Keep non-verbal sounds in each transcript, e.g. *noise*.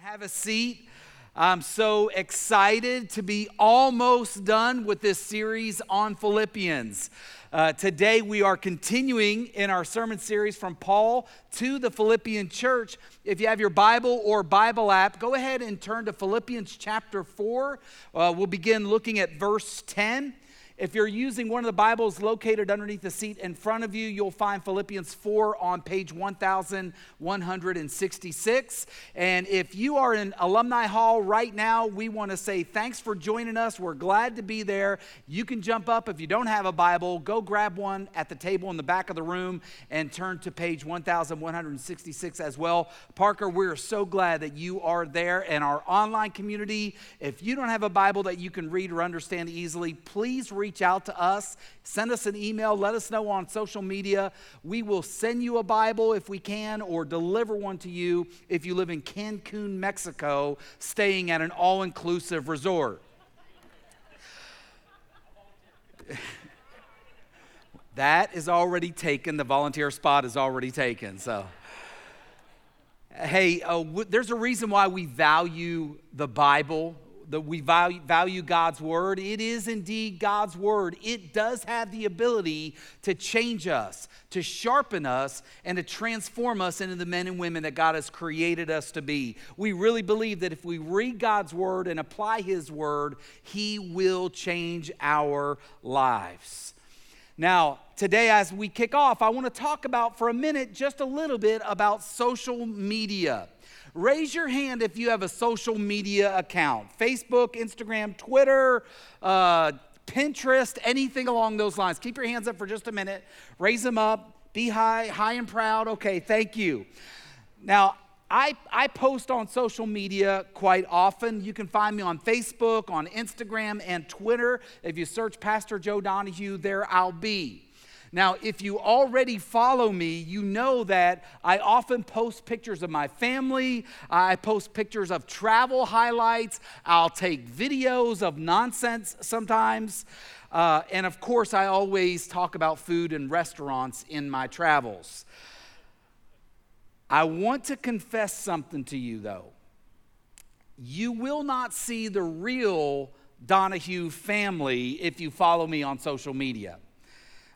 have a seat. I'm so excited to be almost done with this series on Philippians. Uh, today, we are continuing in our sermon series from Paul to the Philippian church. If you have your Bible or Bible app, go ahead and turn to Philippians chapter 4. Uh, we'll begin looking at verse 10. If you're using one of the Bibles located underneath the seat in front of you, you'll find Philippians 4 on page 1166. And if you are in Alumni Hall right now, we want to say thanks for joining us. We're glad to be there. You can jump up if you don't have a Bible, go grab one at the table in the back of the room and turn to page 1166 as well. Parker, we're so glad that you are there and our online community. If you don't have a Bible that you can read or understand easily, please read reach out to us. Send us an email. Let us know on social media. We will send you a Bible if we can or deliver one to you if you live in Cancun, Mexico, staying at an all inclusive resort. *laughs* that is already taken. The volunteer spot is already taken. So, hey, uh, w- there's a reason why we value the Bible that we value, value God's word. It is indeed God's word. It does have the ability to change us, to sharpen us, and to transform us into the men and women that God has created us to be. We really believe that if we read God's word and apply his word, he will change our lives. Now, today, as we kick off, I want to talk about for a minute just a little bit about social media. Raise your hand if you have a social media account Facebook, Instagram, Twitter, uh, Pinterest, anything along those lines. Keep your hands up for just a minute. Raise them up. Be high, high and proud. Okay, thank you. Now, I, I post on social media quite often. You can find me on Facebook, on Instagram, and Twitter. If you search Pastor Joe Donahue, there I'll be. Now, if you already follow me, you know that I often post pictures of my family. I post pictures of travel highlights. I'll take videos of nonsense sometimes. Uh, and of course, I always talk about food and restaurants in my travels. I want to confess something to you, though. You will not see the real Donahue family if you follow me on social media.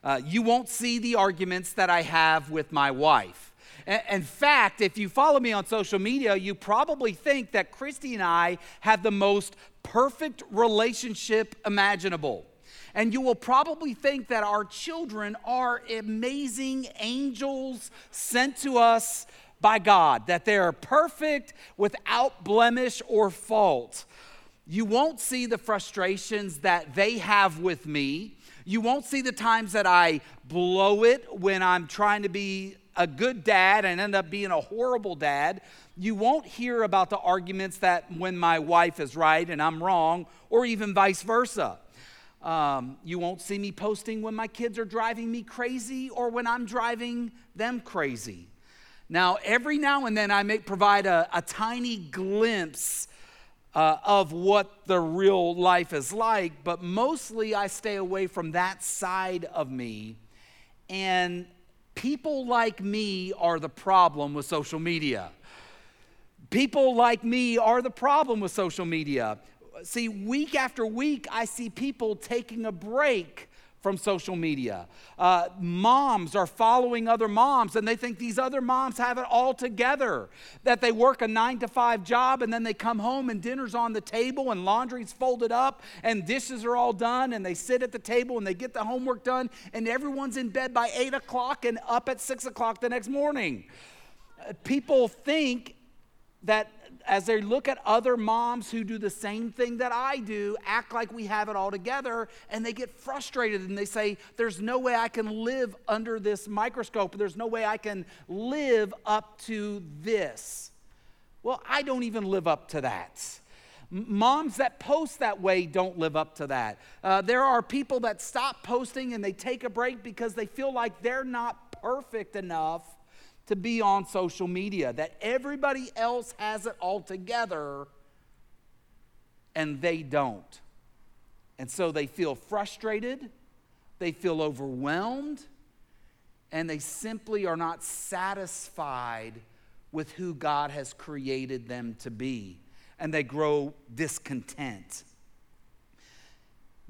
Uh, you won't see the arguments that I have with my wife. In fact, if you follow me on social media, you probably think that Christy and I have the most perfect relationship imaginable. And you will probably think that our children are amazing angels sent to us by God, that they are perfect without blemish or fault. You won't see the frustrations that they have with me you won't see the times that I blow it when I'm trying to be a good dad and end up being a horrible dad. You won't hear about the arguments that when my wife is right and I'm wrong, or even vice versa. Um, you won't see me posting when my kids are driving me crazy or when I'm driving them crazy. Now, every now and then I may provide a, a tiny glimpse uh, of what the real life is like, but mostly I stay away from that side of me. And people like me are the problem with social media. People like me are the problem with social media. See, week after week, I see people taking a break from social media. Uh, moms are following other moms and they think these other moms have it all together. That they work a nine to five job and then they come home and dinner's on the table and laundry's folded up and dishes are all done and they sit at the table and they get the homework done and everyone's in bed by eight o'clock and up at six o'clock the next morning. Uh, people think that as they look at other moms who do the same thing that I do, act like we have it all together, and they get frustrated and they say, There's no way I can live under this microscope. There's no way I can live up to this. Well, I don't even live up to that. Moms that post that way don't live up to that. Uh, there are people that stop posting and they take a break because they feel like they're not perfect enough to be on social media, that everybody else has it all together and they don't. And so they feel frustrated, they feel overwhelmed, and they simply are not satisfied with who God has created them to be, and they grow discontent.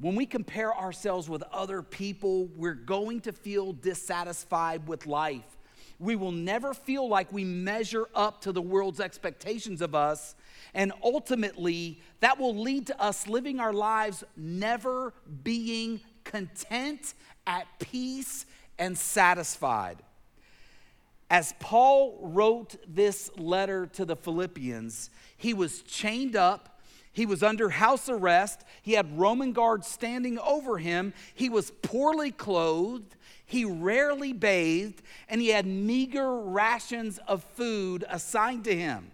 When we compare ourselves with other people, we're going to feel dissatisfied with life. We will never feel like we measure up to the world's expectations of us. And ultimately, that will lead to us living our lives never being content, at peace, and satisfied. As Paul wrote this letter to the Philippians, he was chained up. He was under house arrest. He had Roman guards standing over him. He was poorly clothed. He rarely bathed. And he had meager rations of food assigned to him.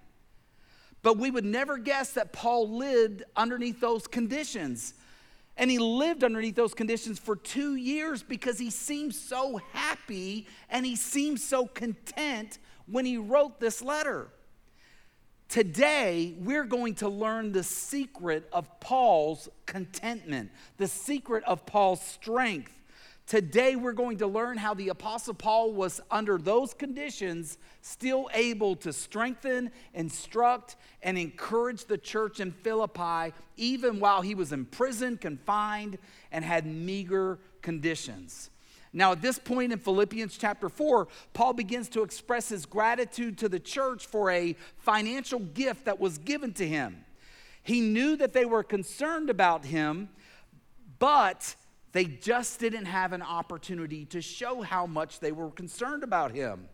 But we would never guess that Paul lived underneath those conditions. And he lived underneath those conditions for two years because he seemed so happy and he seemed so content when he wrote this letter. Today, we're going to learn the secret of Paul's contentment, the secret of Paul's strength. Today, we're going to learn how the Apostle Paul was, under those conditions, still able to strengthen, instruct, and encourage the church in Philippi, even while he was imprisoned, confined, and had meager conditions. Now, at this point in Philippians chapter 4, Paul begins to express his gratitude to the church for a financial gift that was given to him. He knew that they were concerned about him, but they just didn't have an opportunity to show how much they were concerned about him.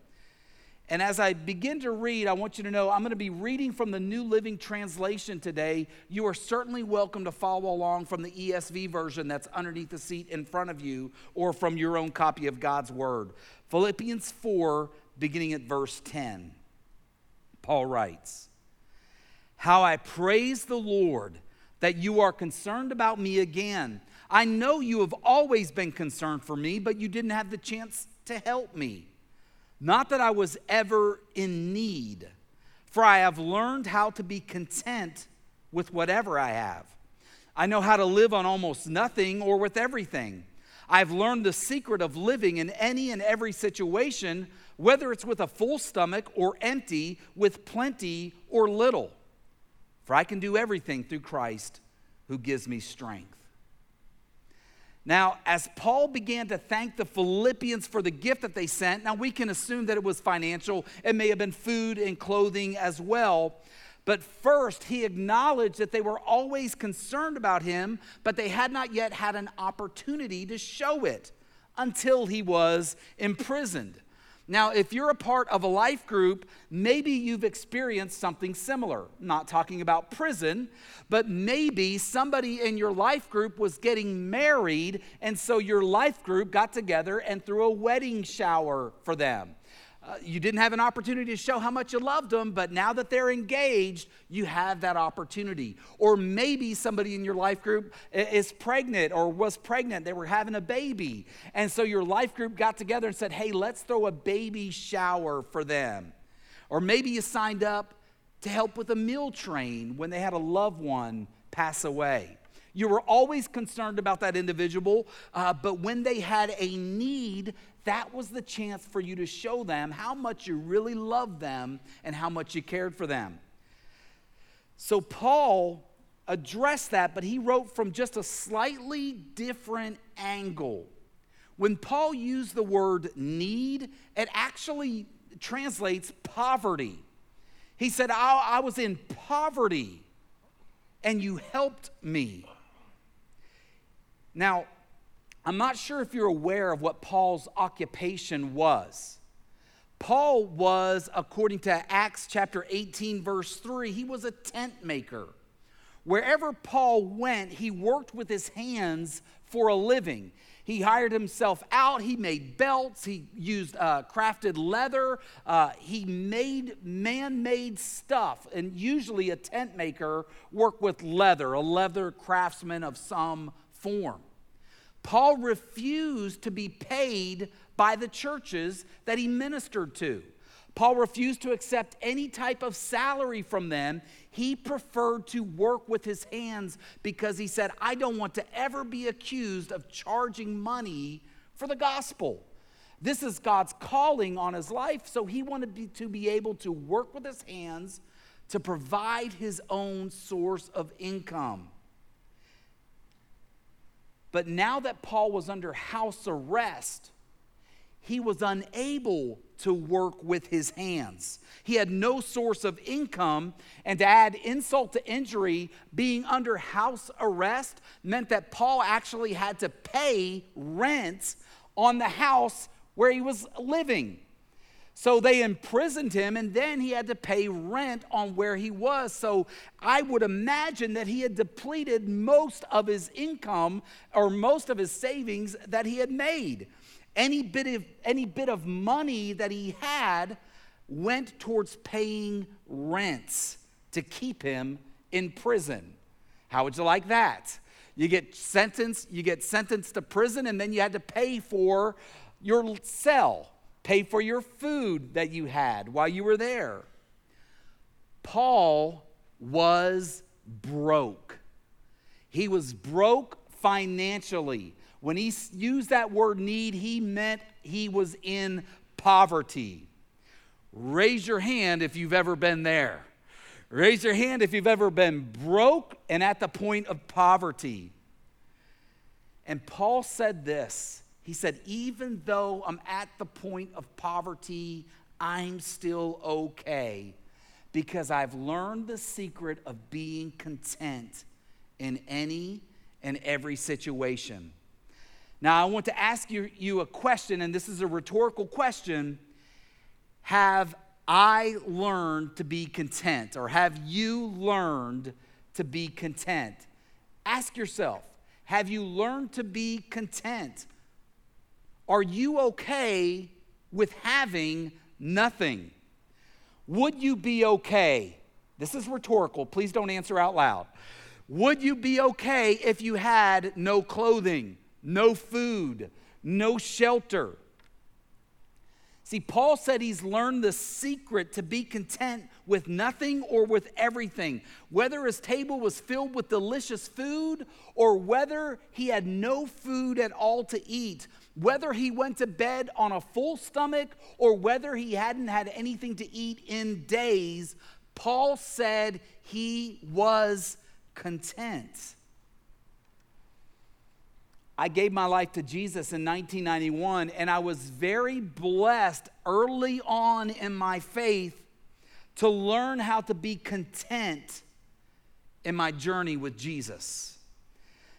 And as I begin to read, I want you to know I'm going to be reading from the New Living Translation today. You are certainly welcome to follow along from the ESV version that's underneath the seat in front of you or from your own copy of God's Word. Philippians 4, beginning at verse 10. Paul writes, How I praise the Lord that you are concerned about me again. I know you have always been concerned for me, but you didn't have the chance to help me. Not that I was ever in need, for I have learned how to be content with whatever I have. I know how to live on almost nothing or with everything. I've learned the secret of living in any and every situation, whether it's with a full stomach or empty, with plenty or little. For I can do everything through Christ who gives me strength. Now, as Paul began to thank the Philippians for the gift that they sent, now we can assume that it was financial, it may have been food and clothing as well. But first, he acknowledged that they were always concerned about him, but they had not yet had an opportunity to show it until he was imprisoned. Now, if you're a part of a life group, maybe you've experienced something similar. not talking about prison, but maybe somebody in your life group was getting married, and so your life group got together and threw a wedding shower for them. Uh, you didn't have an opportunity to show how much you loved them, but now that they're engaged, you have that opportunity. Or maybe somebody in your life group is pregnant or was pregnant, they were having a baby. And so your life group got together and said, hey, let's throw a baby shower for them. Or maybe you signed up to help with a meal train when they had a loved one pass away. You were always concerned about that individual, uh, but when they had a need, that was the chance for you to show them how much you really loved them and how much you cared for them. So Paul addressed that, but he wrote from just a slightly different angle. When Paul used the word need, it actually translates poverty. He said, I, I was in poverty and you helped me. Now, I'm not sure if you're aware of what Paul's occupation was. Paul was, according to Acts chapter 18, verse 3, he was a tent maker. Wherever Paul went, he worked with his hands for a living. He hired himself out. He made belts. He used uh, crafted leather. Uh, he made man made stuff. And usually, a tent maker worked with leather, a leather craftsman of some form. Paul refused to be paid by the churches that he ministered to. Paul refused to accept any type of salary from them. He preferred to work with his hands because he said, I don't want to ever be accused of charging money for the gospel. This is God's calling on his life, so he wanted to be able to work with his hands to provide his own source of income. But now that Paul was under house arrest, he was unable to work with his hands. He had no source of income, and to add insult to injury, being under house arrest meant that Paul actually had to pay rent on the house where he was living. So they imprisoned him, and then he had to pay rent on where he was. So I would imagine that he had depleted most of his income or most of his savings that he had made. Any bit of, any bit of money that he had went towards paying rents to keep him in prison. How would you like that? You get sentenced, you get sentenced to prison, and then you had to pay for your cell, pay for your food that you had while you were there. Paul was broke. He was broke financially. When he used that word need, he meant he was in poverty. Raise your hand if you've ever been there. Raise your hand if you've ever been broke and at the point of poverty. And Paul said this He said, Even though I'm at the point of poverty, I'm still okay because I've learned the secret of being content in any and every situation. Now, I want to ask you, you a question, and this is a rhetorical question. Have I learned to be content, or have you learned to be content? Ask yourself have you learned to be content? Are you okay with having nothing? Would you be okay? This is rhetorical. Please don't answer out loud. Would you be okay if you had no clothing? no food, no shelter. See, Paul said he's learned the secret to be content with nothing or with everything. Whether his table was filled with delicious food or whether he had no food at all to eat, whether he went to bed on a full stomach or whether he hadn't had anything to eat in days, Paul said he was content. I gave my life to Jesus in 1991, and I was very blessed early on in my faith to learn how to be content in my journey with Jesus.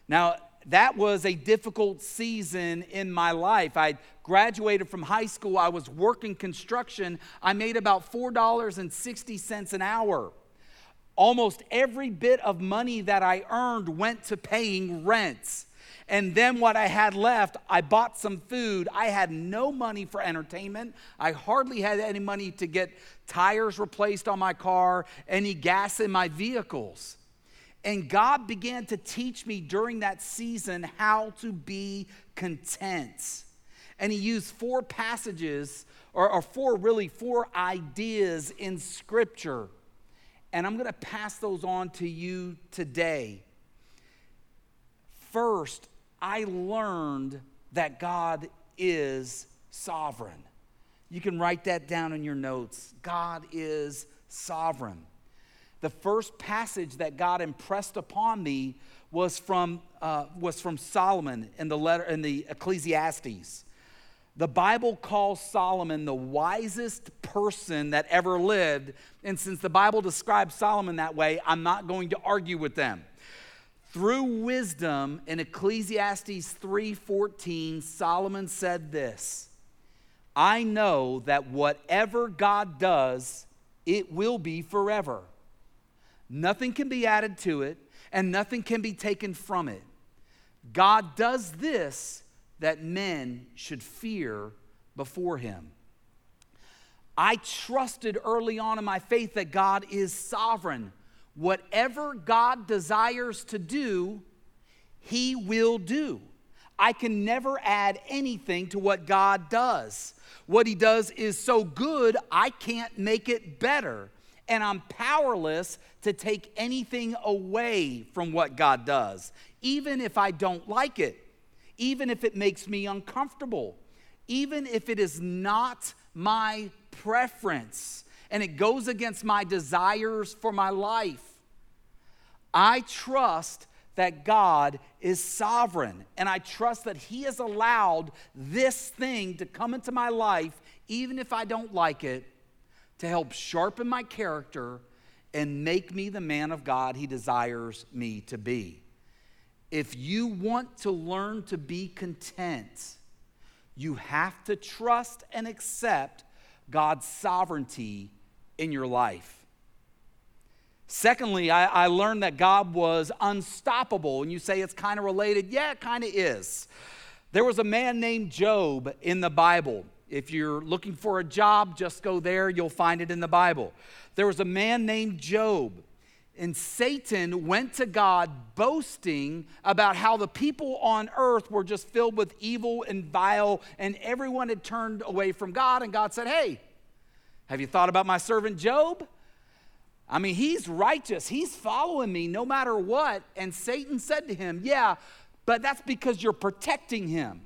Now, that was a difficult season in my life. I graduated from high school, I was working construction. I made about $4.60 an hour. Almost every bit of money that I earned went to paying rents. And then what I had left, I bought some food. I had no money for entertainment. I hardly had any money to get tires replaced on my car, any gas in my vehicles. And God began to teach me during that season how to be content. And He used four passages, or, or four, really, four ideas in Scripture. And I'm going to pass those on to you today. First, I learned that God is sovereign. You can write that down in your notes. God is sovereign. The first passage that God impressed upon me was from, uh, was from Solomon in the letter in the Ecclesiastes. The Bible calls Solomon the wisest person that ever lived. And since the Bible describes Solomon that way, I'm not going to argue with them. Through wisdom in Ecclesiastes 3:14, Solomon said this: I know that whatever God does, it will be forever. Nothing can be added to it, and nothing can be taken from it. God does this that men should fear before him. I trusted early on in my faith that God is sovereign Whatever God desires to do, He will do. I can never add anything to what God does. What He does is so good, I can't make it better. And I'm powerless to take anything away from what God does, even if I don't like it, even if it makes me uncomfortable, even if it is not my preference and it goes against my desires for my life. I trust that God is sovereign, and I trust that He has allowed this thing to come into my life, even if I don't like it, to help sharpen my character and make me the man of God He desires me to be. If you want to learn to be content, you have to trust and accept God's sovereignty in your life. Secondly, I, I learned that God was unstoppable. And you say it's kind of related. Yeah, it kind of is. There was a man named Job in the Bible. If you're looking for a job, just go there. You'll find it in the Bible. There was a man named Job. And Satan went to God boasting about how the people on earth were just filled with evil and vile, and everyone had turned away from God. And God said, Hey, have you thought about my servant Job? I mean, he's righteous. He's following me no matter what. And Satan said to him, Yeah, but that's because you're protecting him.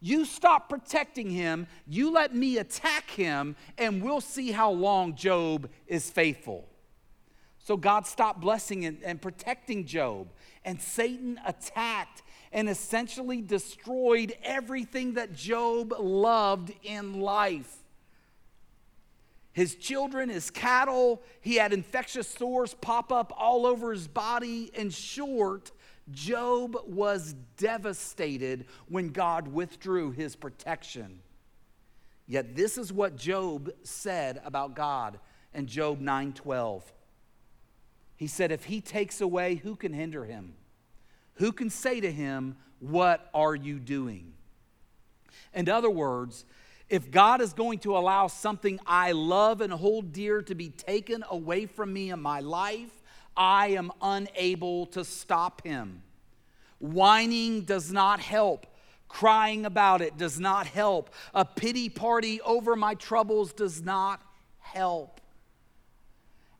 You stop protecting him, you let me attack him, and we'll see how long Job is faithful. So God stopped blessing and, and protecting Job, and Satan attacked and essentially destroyed everything that Job loved in life his children, his cattle. He had infectious sores pop up all over his body. In short, Job was devastated when God withdrew his protection. Yet this is what Job said about God in Job 9:12. He said if he takes away who can hinder him? Who can say to him, "What are you doing?" In other words, if God is going to allow something I love and hold dear to be taken away from me in my life, I am unable to stop him. Whining does not help. Crying about it does not help. A pity party over my troubles does not help.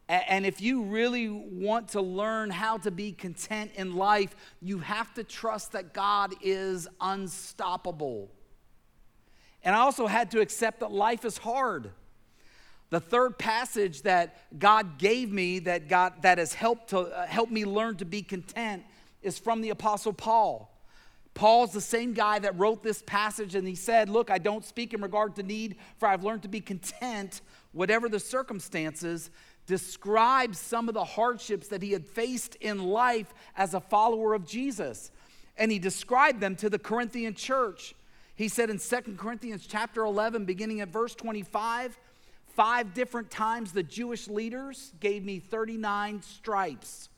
And if you really want to learn how to be content in life, you have to trust that God is unstoppable. And I also had to accept that life is hard. The third passage that God gave me that, God, that has helped, to, uh, help me learn to be content is from the Apostle Paul. Paul's the same guy that wrote this passage, and he said, Look, I don't speak in regard to need, for I've learned to be content, whatever the circumstances. Describes some of the hardships that he had faced in life as a follower of Jesus. And he described them to the Corinthian church. He said in 2 Corinthians chapter 11, beginning at verse 25, five different times the Jewish leaders gave me 39 stripes.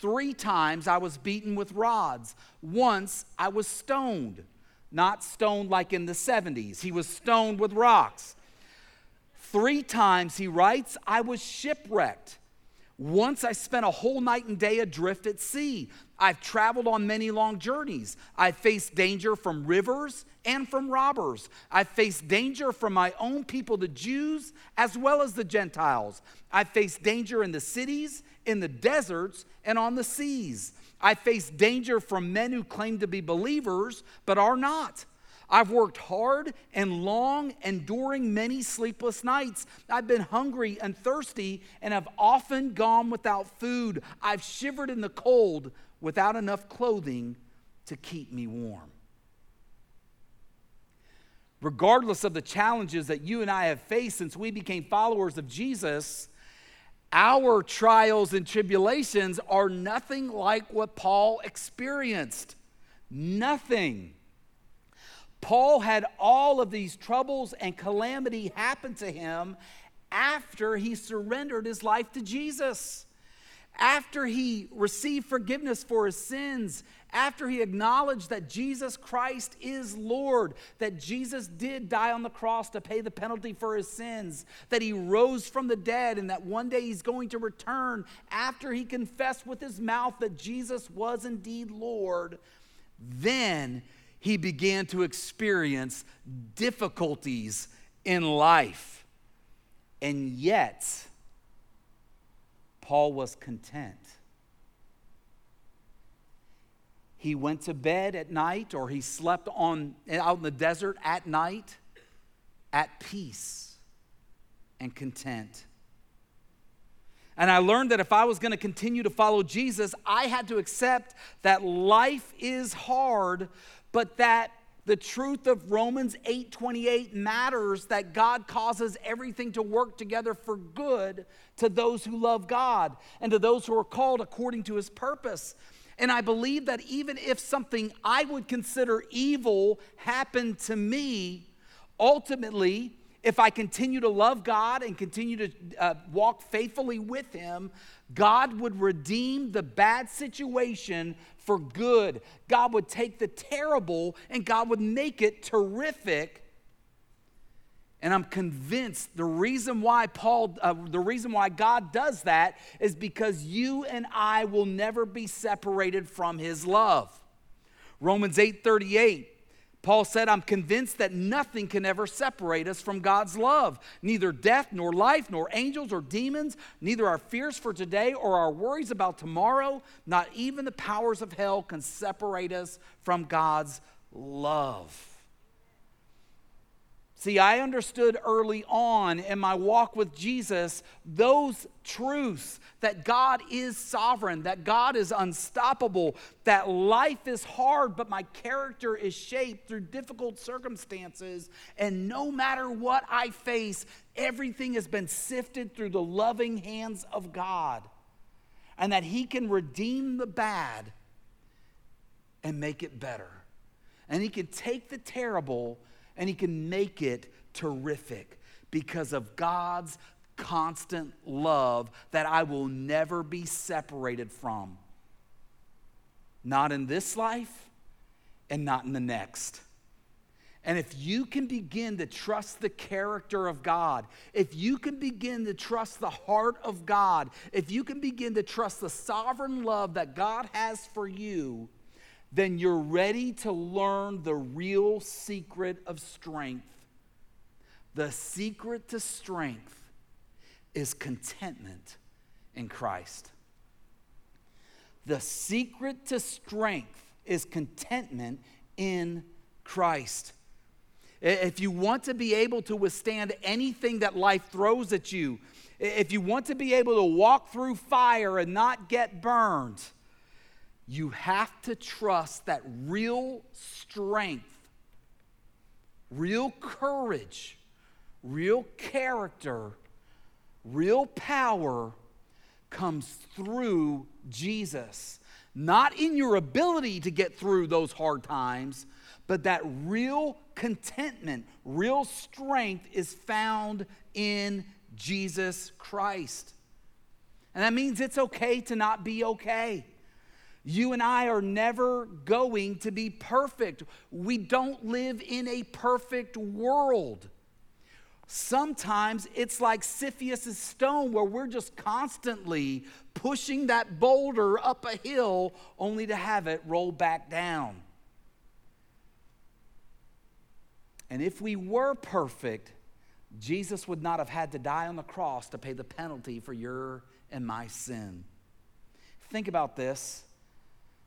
Three times I was beaten with rods. Once I was stoned. Not stoned like in the 70s, he was stoned with rocks. Three times, he writes, I was shipwrecked. Once I spent a whole night and day adrift at sea. I've traveled on many long journeys. I've faced danger from rivers and from robbers. I've faced danger from my own people, the Jews, as well as the Gentiles. I've faced danger in the cities, in the deserts, and on the seas. I faced danger from men who claim to be believers but are not. I've worked hard and long, enduring many sleepless nights. I've been hungry and thirsty and have often gone without food. I've shivered in the cold without enough clothing to keep me warm. Regardless of the challenges that you and I have faced since we became followers of Jesus, our trials and tribulations are nothing like what Paul experienced. Nothing. Paul had all of these troubles and calamity happen to him after he surrendered his life to Jesus. After he received forgiveness for his sins, after he acknowledged that Jesus Christ is Lord, that Jesus did die on the cross to pay the penalty for his sins, that he rose from the dead, and that one day he's going to return after he confessed with his mouth that Jesus was indeed Lord, then he began to experience difficulties in life. And yet, Paul was content. he went to bed at night or he slept on, out in the desert at night at peace and content. And I learned that if I was going to continue to follow Jesus, I had to accept that life is hard, but that the truth of Romans 8:28 matters that God causes everything to work together for good to those who love God and to those who are called according to his purpose. And I believe that even if something I would consider evil happened to me, ultimately, if I continue to love God and continue to uh, walk faithfully with Him, God would redeem the bad situation for good. God would take the terrible and God would make it terrific. And I'm convinced the reason why Paul, uh, the reason why God does that is because you and I will never be separated from His love. Romans 8 38 Paul said, I'm convinced that nothing can ever separate us from God's love. Neither death, nor life, nor angels or demons, neither our fears for today or our worries about tomorrow, not even the powers of hell can separate us from God's love. See, I understood early on in my walk with Jesus those truths that God is sovereign, that God is unstoppable, that life is hard, but my character is shaped through difficult circumstances. And no matter what I face, everything has been sifted through the loving hands of God. And that He can redeem the bad and make it better. And He can take the terrible and He can make it terrific because of God's constant love that I will never be separated from. Not in this life and not in the next. And if you can begin to trust the character of God, if you can begin to trust the heart of God, if you can begin to trust the sovereign love that God has for you, then you're ready to learn the real secret of strength. The secret to strength is contentment in Christ. The secret to strength is contentment in Christ. If you want to be able to withstand anything that life throws at you, if you want to be able to walk through fire and not get burned, you have to trust that real strength, real courage, real character, real power comes through Jesus. Not in your ability to get through those hard times, but that real contentment, real strength is found in Jesus Christ. And that means it's okay to not be okay. You and I are never going to be perfect. We don't live in a perfect world. Sometimes it's like Sisyphus' stone, where we're just constantly pushing that boulder up a hill only to have it roll back down. And if we were perfect, Jesus would not have had to die on the cross to pay the penalty for your and my sin. Think about this.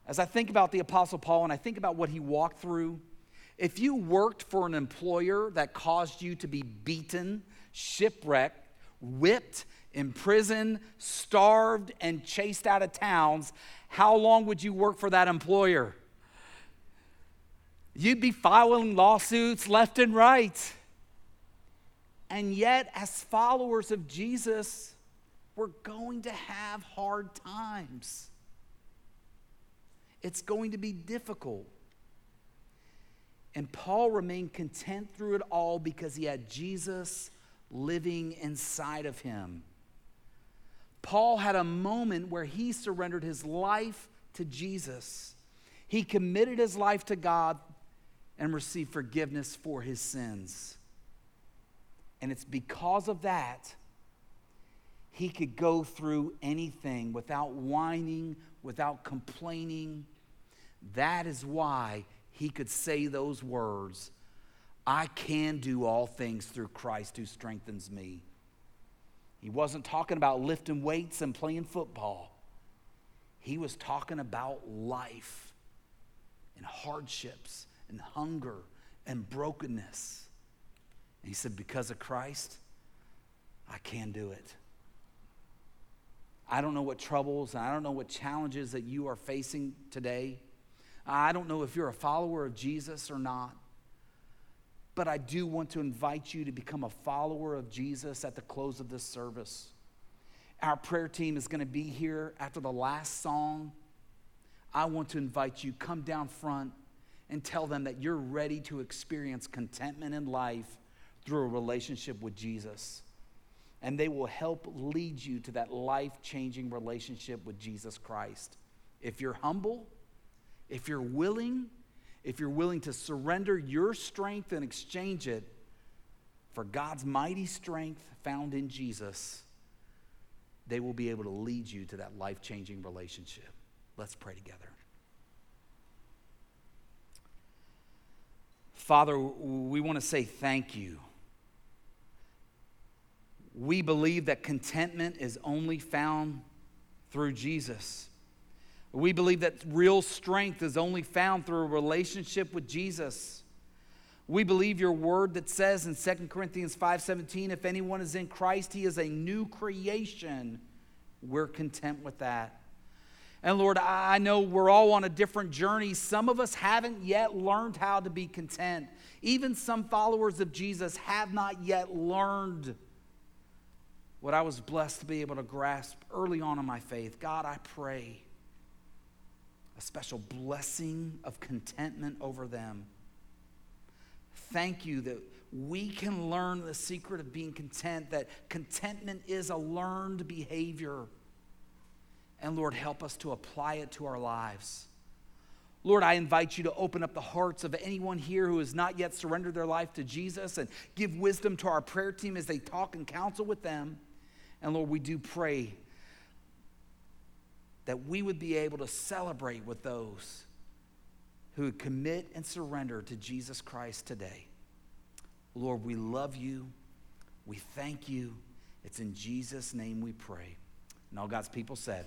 As I think about the Apostle Paul and I think about what he walked through, if you worked for an employer that caused you to be beaten, shipwrecked, whipped, imprisoned, starved, and chased out of towns, how long would you work for that employer? You'd be filing lawsuits left and right. And yet, as followers of Jesus, we're going to have hard times. It's going to be difficult. And Paul remained content through it all because he had Jesus living inside of him. Paul had a moment where he surrendered his life to Jesus. He committed his life to God and received forgiveness for his sins. And it's because of that he could go through anything without whining, without complaining. That is why he could say those words I can do all things through Christ who strengthens me. He wasn't talking about lifting weights and playing football, he was talking about life. and hardships and hunger and brokenness. And he said, Because of Christ, I can do it. I don't know what troubles and I don't know what challenges that you are facing today. I don't know if you're a follower of Jesus or not. But I do want to invite you to become a follower of Jesus at the close of this service. Our prayer team is going to be here after the last song. I want to invite you, come down front and tell them that you're ready to experience contentment in life through a relationship with Jesus. And they will help lead you to that life changing relationship with Jesus Christ. If you're humble, if you're willing, if you're willing to surrender your strength and exchange it for God's mighty strength found in Jesus, they will be able to lead you to that life changing relationship. Let's pray together. Father, we want to say thank you. We believe that contentment is only found through Jesus. We believe that real strength is only found through a relationship with Jesus. We believe your word that says in 2 Corinthians 5:17 if anyone is in Christ he is a new creation. We're content with that. And Lord, I know we're all on a different journey. Some of us haven't yet learned how to be content. Even some followers of Jesus have not yet learned what I was blessed to be able to grasp early on in my faith. God, I pray a special blessing of contentment over them. Thank you that we can learn the secret of being content, that contentment is a learned behavior. And Lord, help us to apply it to our lives. Lord, I invite you to open up the hearts of anyone here who has not yet surrendered their life to Jesus and give wisdom to our prayer team as they talk and counsel with them. And Lord, we do pray that we would be able to celebrate with those who would commit and surrender to Jesus Christ today. Lord, we love you. We thank you. It's in Jesus' name we pray. And all God's people said,